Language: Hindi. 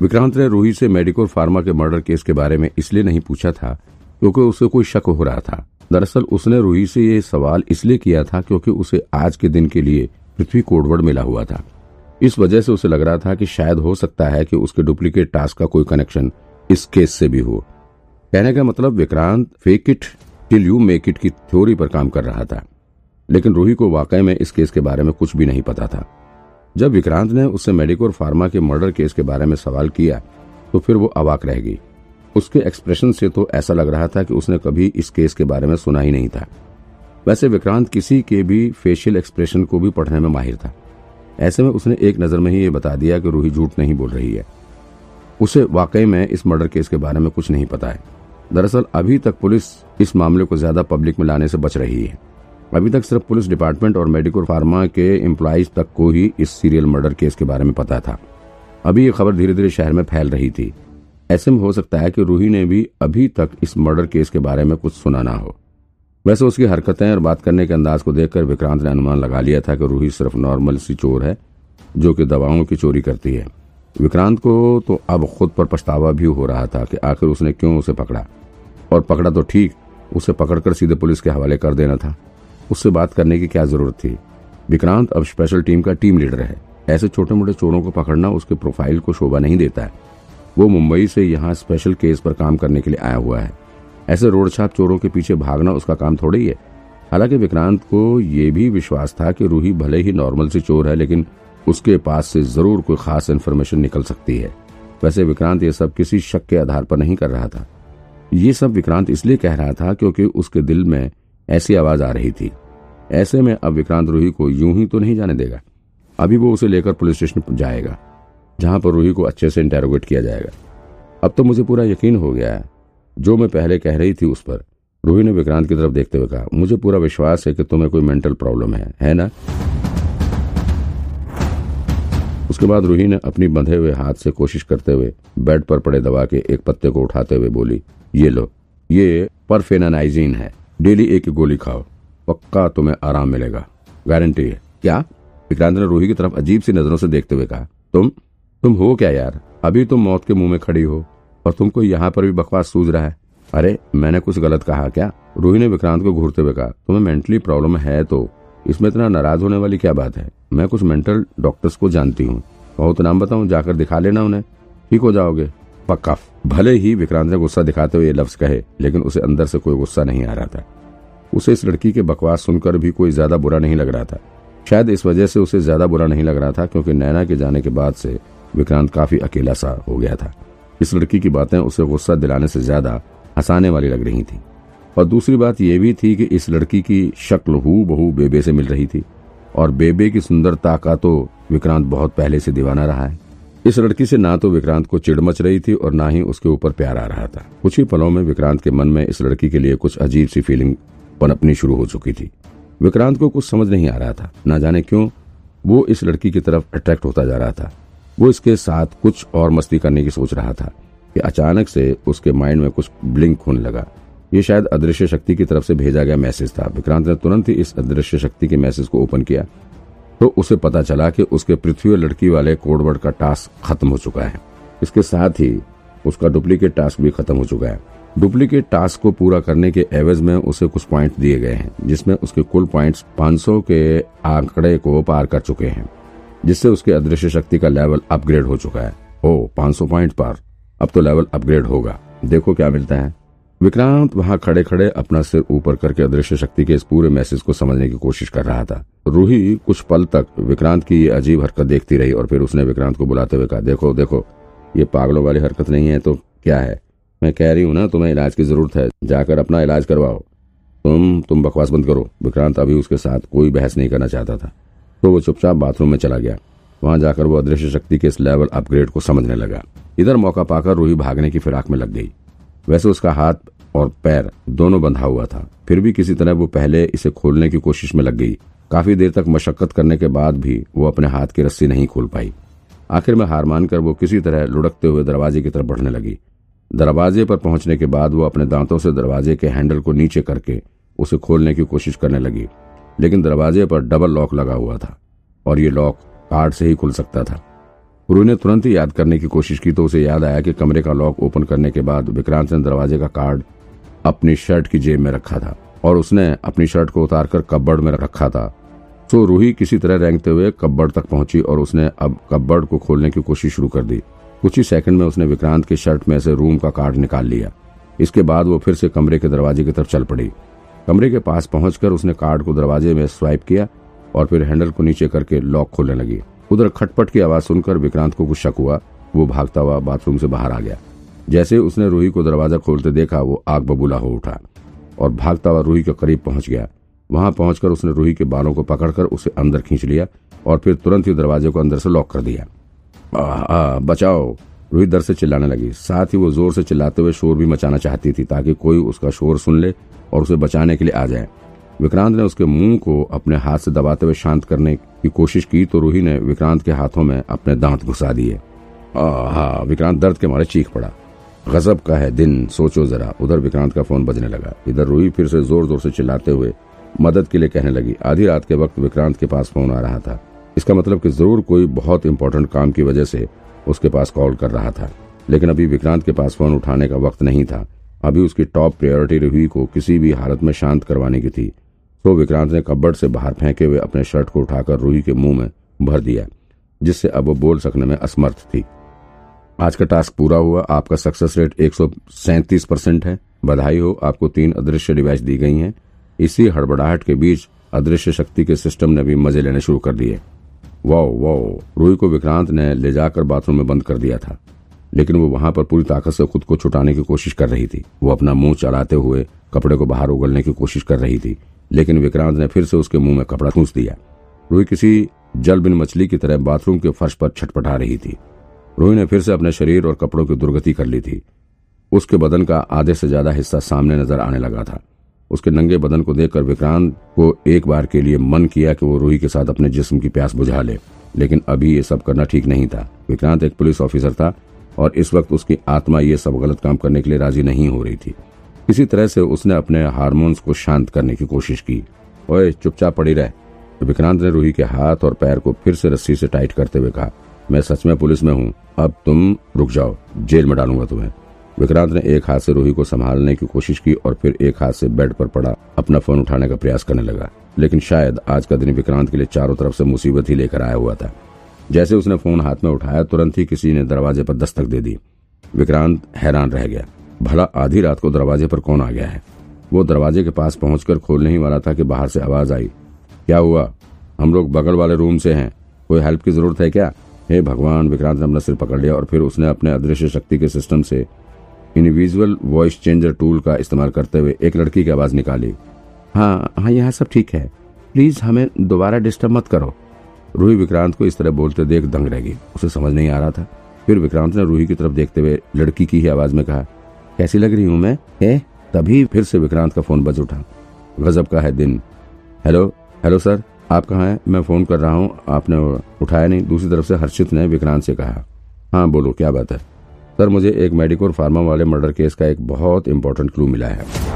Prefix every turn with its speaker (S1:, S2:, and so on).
S1: विक्रांत ने रूही से मेडिकोर फार्मा के मर्डर केस के बारे में इसलिए नहीं पूछा था, क्योंकि उसे कोई शक हो रहा था। दरअसल उसने रूही से ये सवाल इसलिए किया था क्योंकि उसे आज के दिन के लिए पृथ्वी कोडवर्ड मिला हुआ था। इस वजह से उसे लग रहा था कि शायद हो सकता है कि उसके डुप्लीकेट टास्क का कोई कनेक्शन इस केस से भी हो। कहने का मतलब Vikrant fake it till you make it की थ्योरी पर काम कर रहा था। लेकिन रूही को वाकई में इस केस के बारे में कुछ भी नहीं पता था। जब विक्रांत ने उससे मेडिकोर फार्मा के मर्डर केस के बारे में सवाल किया तो फिर वो अवाक रह गई। उसके एक्सप्रेशन से तो ऐसा लग रहा था कि उसने कभी इस केस के बारे में सुना ही नहीं था। वैसे विक्रांत किसी के भी फेशियल एक्सप्रेशन को भी पढ़ने में माहिर था। ऐसे में उसने एक नज़र में ही ये बता दिया कि रूही झूठ नहीं बोल रही है। उसे वाकई में इस मर्डर केस के बारे में कुछ नहीं पता है। दरअसल अभी तक पुलिस इस मामले को ज़्यादा पब्लिक में लाने से बच रही है। अभी तक सिर्फ़ पुलिस डिपार्टमेंट और मेडिकल फार्मा के एम्प्लॉज तक को ही इस सीरियल मर्डर केस के बारे में पता था। अभी ये खबर धीरे धीरे शहर में फैल रही थी। ऐसे में हो सकता है कि रूही ने भी अभी तक इस मर्डर केस के बारे में कुछ सुना ना हो। वैसे उसकी हरकतें और बात करने के अंदाज को देखकर विक्रांत ने अनुमान लगा लिया था कि रूही सिर्फ़ नॉर्मल सी चोर है, जो कि दवाओं की चोरी करती है। विक्रांत को तो अब खुद पर पछतावा भी हो रहा था कि आखिर उसने क्यों उसे पकड़ा। और पकड़ा तो ठीक, उसे पकड़कर सीधे पुलिस के हवाले कर देना था। उससे बात करने की क्या ज़रूरत थी? विक्रांत अब स्पेशल टीम का टीम लीडर है। ऐसे छोटे मोटे चोरों को पकड़ना उसके प्रोफ़ाइल को शोभा नहीं देता है। वो मुंबई से यहाँ स्पेशल केस पर काम करने के लिए आया हुआ है। ऐसे रोड छाप चोरों के पीछे भागना उसका काम थोड़ा ही। है हालाँकि विक्रांत को ये भी विश्वास था कि रूही भले ही नॉर्मल सी चोर है, लेकिन उसके पास से ज़रूर कोई खास इन्फॉर्मेशन निकल सकती है। वैसे विक्रांत ये सब किसी शक के आधार पर नहीं कर रहा था। ये सब विक्रांत इसलिए कह रहा था क्योंकि उसके दिल में ऐसी आवाज़ आ रही थी। ऐसे में अब विक्रांत रूही को यूँ ही तो नहीं जाने देगा। अभी वो उसे लेकर पुलिस स्टेशन जाएगा, जहाँ पर रूही को अच्छे से इंटेरोगेट किया जाएगा। अब तो मुझे पूरा यकीन हो गया है। जो मैं पहले कह रही थी उस पर। रूही ने विक्रांत की तरफ़ देखते हुए कहा, मुझे पूरा विश्वास है कि तुम्हें कोई मेंटल प्रॉब्लम है है ना? उसके बाद रूही ने अपनी बंधे हुए हाथ से कोशिश करते हुए बेड पर पड़े दवा के एक पत्ते को उठाते हुए बोली, ये लो, ये परफेनानाइजीन है। डेली एक गोली खाओ, पक्का तुम्हें आराम मिलेगा। गारंटी है। क्या? विक्रांत ने रूही की तरफ़ अजीब सी नज़रों से देखते हुए कहा, तुम? तुम हो क्या यार? अभी तुम मौत के मुँह में खड़ी हो और तुमको यहाँ पर भी बकवास सूझ रहा है। अरे, मैंने कुछ गलत कहा क्या? रूही ने विक्रांत को घूरते हुए कहा, तुम्हें मेंटली प्रॉब्लम है तो? इसमें इतना नाराज़ होने वाली क्या बात है? मैं कुछ मेंटल डॉक्टर्स को जानती हूँ। बहुत नाम बताऊँ, जाकर दिखा लेना उन्हें। ठीक हो जाओगे। पक्का भले ही विक्रांत ने गुस्सा दिखाते हुए ये लफ्ज कहे, लेकिन उसे अंदर से कोई गुस्सा नहीं आ रहा था। उसे इस लड़की के बकवास सुनकर भी कोई ज़्यादा बुरा नहीं लग रहा था। शायद इस वजह से उसे ज़्यादा बुरा नहीं लग रहा था, क्योंकि नैना के जाने के बाद से विक्रांत काफ़ी अकेला सा हो गया था। इस लड़की की बातें उसे गुस्सा दिलाने से ज़्यादा हंसाने वाली लग रही थी। और दूसरी बात यह भी थी कि इस लड़की की शक्ल हु बहु बेबे से मिल रही थी। और बेबे की सुंदरता का तो विक्रांत बहुत पहले से दीवाना रहा है। इस लड़की से ना तो विक्रांत को चिड़ मच रही थी और ना ही उसके ऊपर प्यार आ रहा था। कुछ ही पलों में विक्रांत के मन में इस लड़की के लिए कुछ अजीब सी फीलिंग पनपनी शुरू हो चुकी थी। विक्रांत को कुछ समझ नहीं आ रहा था। ना जाने क्यों वो इस लड़की की तरफ़ अट्रैक्ट होता जा रहा था। वो इसके साथ कुछ और मस्ती करने की सोच रहा था कि अचानक से उसके माइंड में कुछ ब्लिंक होने लगा। ये शायद अदृश्य शक्ति की तरफ़ से भेजा गया मैसेज था। विक्रांत ने तुरंत ही इस अदृश्य शक्ति के मैसेज को ओपन किया। तो उसे पता चला कि उसके पृथ्वी और लड़की वाले कोडवर्ड का टास्क खत्म हो चुका है। इसके साथ ही उसका डुप्लीकेट टास्क भी खत्म हो चुका है। डुप्लीकेट टास्क को पूरा करने के एवज में उसे कुछ पॉइंट दिए गए हैं, जिसमें उसके कुल पॉइंट्स 500 के आंकड़े को पार कर चुके हैं, जिससे उसके अदृश्य शक्ति का लेवल अपग्रेड हो चुका है। ओ 500 पॉइंट पार। अब तो लेवल अपग्रेड होगा। देखो क्या मिलता है। विक्रांत वहाँ खड़े खड़े अपना सिर ऊपर करके अदृश्य शक्ति के इस पूरे मैसेज को समझने की कोशिश कर रहा था। रूही कुछ पल तक विक्रांत की ये अजीब हरकत देखती रही और फिर उसने विक्रांत को बुलाते हुए कहा, देखो देखो, ये पागलों वाली हरकत नहीं है तो क्या है? मैं कह रही हूँ ना, तुम्हें इलाज की ज़रूरत है, जाकर अपना इलाज करवाओ। तुम तुम बकवास बंद करो। विक्रांत अभी उसके साथ कोई बहस नहीं करना चाहता था। तो वो चुपचाप बाथरूम में चला गया। वहाँ जाकर वो अदृश्य शक्ति के इस लेवल अपग्रेड को समझने लगा। इधर मौका पाकर रूही भागने की फिराक में लग गई। वैसे उसका हाथ और पैर दोनों बंधा हुआ था। फिर भी किसी तरह वो पहले इसे खोलने की कोशिश में लग गई। काफ़ी देर तक मशक्कत करने के बाद भी वो अपने हाथ की रस्सी नहीं खोल पाई। आखिर में हार मानकर वो किसी तरह लुढ़कते हुए दरवाजे की तरफ़ बढ़ने लगी। दरवाजे पर पहुँचने के बाद वो अपने दांतों से दरवाजे के हैंडल को नीचे करके उसे खोलने की कोशिश करने लगी। लेकिन दरवाजे पर डबल लॉक लगा हुआ था और ये लॉक कार्ड से ही खुल सकता था। रूही ने तुरंत ही याद करने की कोशिश की तो उसे याद आया कि कमरे का लॉक ओपन करने के बाद विक्रांत ने दरवाजे का कार्ड अपनी शर्ट की जेब में रखा था और उसने अपनी शर्ट को उतारकर कब्बड़ में रखा था। तो रूही किसी तरह रेंगते हुए कब्बड़ तक पहुँची और उसने अब कब्बड़ को खोलने की कोशिश शुरू कर दी। कुछ ही सेकंड में उसने विक्रांत के शर्ट में से रूम का कार्ड निकाल लिया। इसके बाद वो फिर से कमरे के दरवाजे की तरफ़ चल पड़ी। कमरे के पास पहुंचकर उसने कार्ड को दरवाजे में स्वाइप किया और फिर हैंडल को नीचे करके लॉक खोलने लगी। उधर खटपट की आवाज़ सुनकर विक्रांत को कुछ शक हुआ। वो भागता हुआ बाथरूम से बाहर आ गया। जैसे उसने रूही को दरवाज़ा खोलते देखा वो आग बबूला हो उठा और भागता हुआ रूही के करीब पहुँच गया। वहाँ पहुंचकर उसने रूही के बालों को पकड़कर उसे अंदर खींच लिया और फिर तुरंत ही दरवाजे को अंदर से लॉक कर दिया। आ, आ, बचाओ। रूही दर से चिल्लाने लगी। साथ ही वो ज़ोर से चिल्लाते हुए शोर भी मचाना चाहती थी ताकि कोई उसका शोर सुन ले और उसे बचाने के लिए आ जाए। विक्रांत ने उसके मुँह को अपने हाथ से दबाते हुए शांत करने की कोशिश की तो रूही ने विक्रांत के हाथों में अपने दांत घुसा दिए। विक्रांत दर्द के मारे चीख पड़ा। गजब का है दिन, सोचो जरा। उधर विक्रांत का फ़ोन बजने लगा। इधर रूही फिर से ज़ोर ज़ोर से चिल्लाते हुए मदद के लिए कहने लगी। आधी रात के वक्त विक्रांत के पास फ़ोन आ रहा था। इसका मतलब कि ज़रूर कोई बहुत इंपॉर्टेंट काम की वजह से उसके पास कॉल कर रहा था। लेकिन अभी विक्रांत के पास फ़ोन उठाने का वक्त नहीं था। अभी उसकी टॉप प्रायोरिटी रूही को किसी भी हालत में शांत करवाने की थी। तो विक्रांत ने कब्बड़ से बाहर फेंके हुए अपने शर्ट को उठाकर रूही के मुँह में भर दिया, जिससे अब वो बोल सकने में असमर्थ थी। आज का टास्क पूरा हुआ, आपका सक्सेस रेट एक परसेंट है। बधाई हो, आपको तीन अदृश्य डिवाइस दी गई हैं। इसी हड़बड़ाहट के बीच अदृश्य शक्ति के सिस्टम ने भी मज़े लेने शुरू कर दिए। वाओ वाओ रूही को विक्रांत ने ले जाकर बाथरूम में बंद कर दिया था। लेकिन वो वहाँ पर पूरी ताकत से खुद को छुटाने की कोशिश कर रही थी। वो अपना मुँह चलाते हुए कपड़े को बाहर उगलने की कोशिश कर रही थी, लेकिन विक्रांत ने फिर से उसके मुँह में कपड़ा ठूस दिया। रूही किसी जल बिन मछली की तरह बाथरूम के फर्श पर छटपटा रही थी। रूही ने फिर से अपने शरीर और कपड़ों की दुर्गति कर ली थी। उसके बदन का आधे से ज़्यादा हिस्सा सामने नज़र आने लगा था। उसके नंगे बदन को देखकर विक्रांत को एक बार के लिए मन किया कि वो रूही के साथ अपने जिस्म की प्यास बुझा ले, लेकिन अभी ये सब करना ठीक नहीं था। विक्रांत एक पुलिस ऑफिसर था और इस वक्त उसकी आत्मा ये सब गलत काम करने के लिए राज़ी नहीं हो रही थी। इसी तरह से उसने अपने हार्मोन्स को शांत करने की कोशिश की। ओए, चुपचाप पड़ी रहे। विक्रांत ने रूही के हाथ और पैर को फिर से रस्सी से टाइट करते हुए कहा मैं सच में पुलिस में हूँ। अब तुम रुक जाओ। जेल में डालूँगा तुम्हें। विक्रांत ने एक हाथ से रूही को संभालने की कोशिश की और फिर एक हाथ से बेड पर पड़ा, अपना फ़ोन उठाने का प्रयास करने लगा। लेकिन शायद आज का दिन विक्रांत के लिए चारों तरफ़ से मुसीबत ही लेकर आया हुआ था। जैसे उसने फ़ोन हाथ में उठाया, तुरंत ही किसी ने दरवाजे पर दस्तक दे दी। विक्रांत हैरान रह गया। भला आधी रात को दरवाजे पर कौन आ गया है? वो दरवाजे के पास पहुंचकर खोलने ही वाला था कि बाहर से आवाज़ आई। क्या हुआ? हम लोग बगल वाले रूम से हैं। कोई हेल्प की ज़रूरत है क्या? हे भगवान, विक्रांत ने अपना सिर पकड़ लिया और फिर उसने अपने अदृश्य शक्ति के सिस्टम से इनविजुअल वॉइस चेंजर टूल का इस्तेमाल करते हुए एक लड़की की आवाज़ निकाली। हाँ हाँ यहाँ सब ठीक है। प्लीज़ हमें दोबारा डिस्टर्ब मत करो। रूही विक्रांत को इस तरह बोलते देख दंग रह गई। उसे समझ नहीं आ रहा था। फिर विक्रांत ने रूही की तरफ़ देखते हुए लड़की की ही आवाज़ में कहा, कैसी लग रही हूँ मैं? है? तभी फिर से विक्रांत का फ़ोन बज उठा। गजब का है दिन। हेलो? Hello sir? आप कहाँ हैं? मैं फ़ोन कर रहा हूँ। आपने उठाया नहीं। दूसरी तरफ़ से हर्षित ने विक्रांत से कहा हाँ बोलो, क्या बात है? सर, मुझे एक मेडिकोर फार्मा वाले मर्डर केस का एक बहुत इंपॉर्टेंट क्लू मिला है।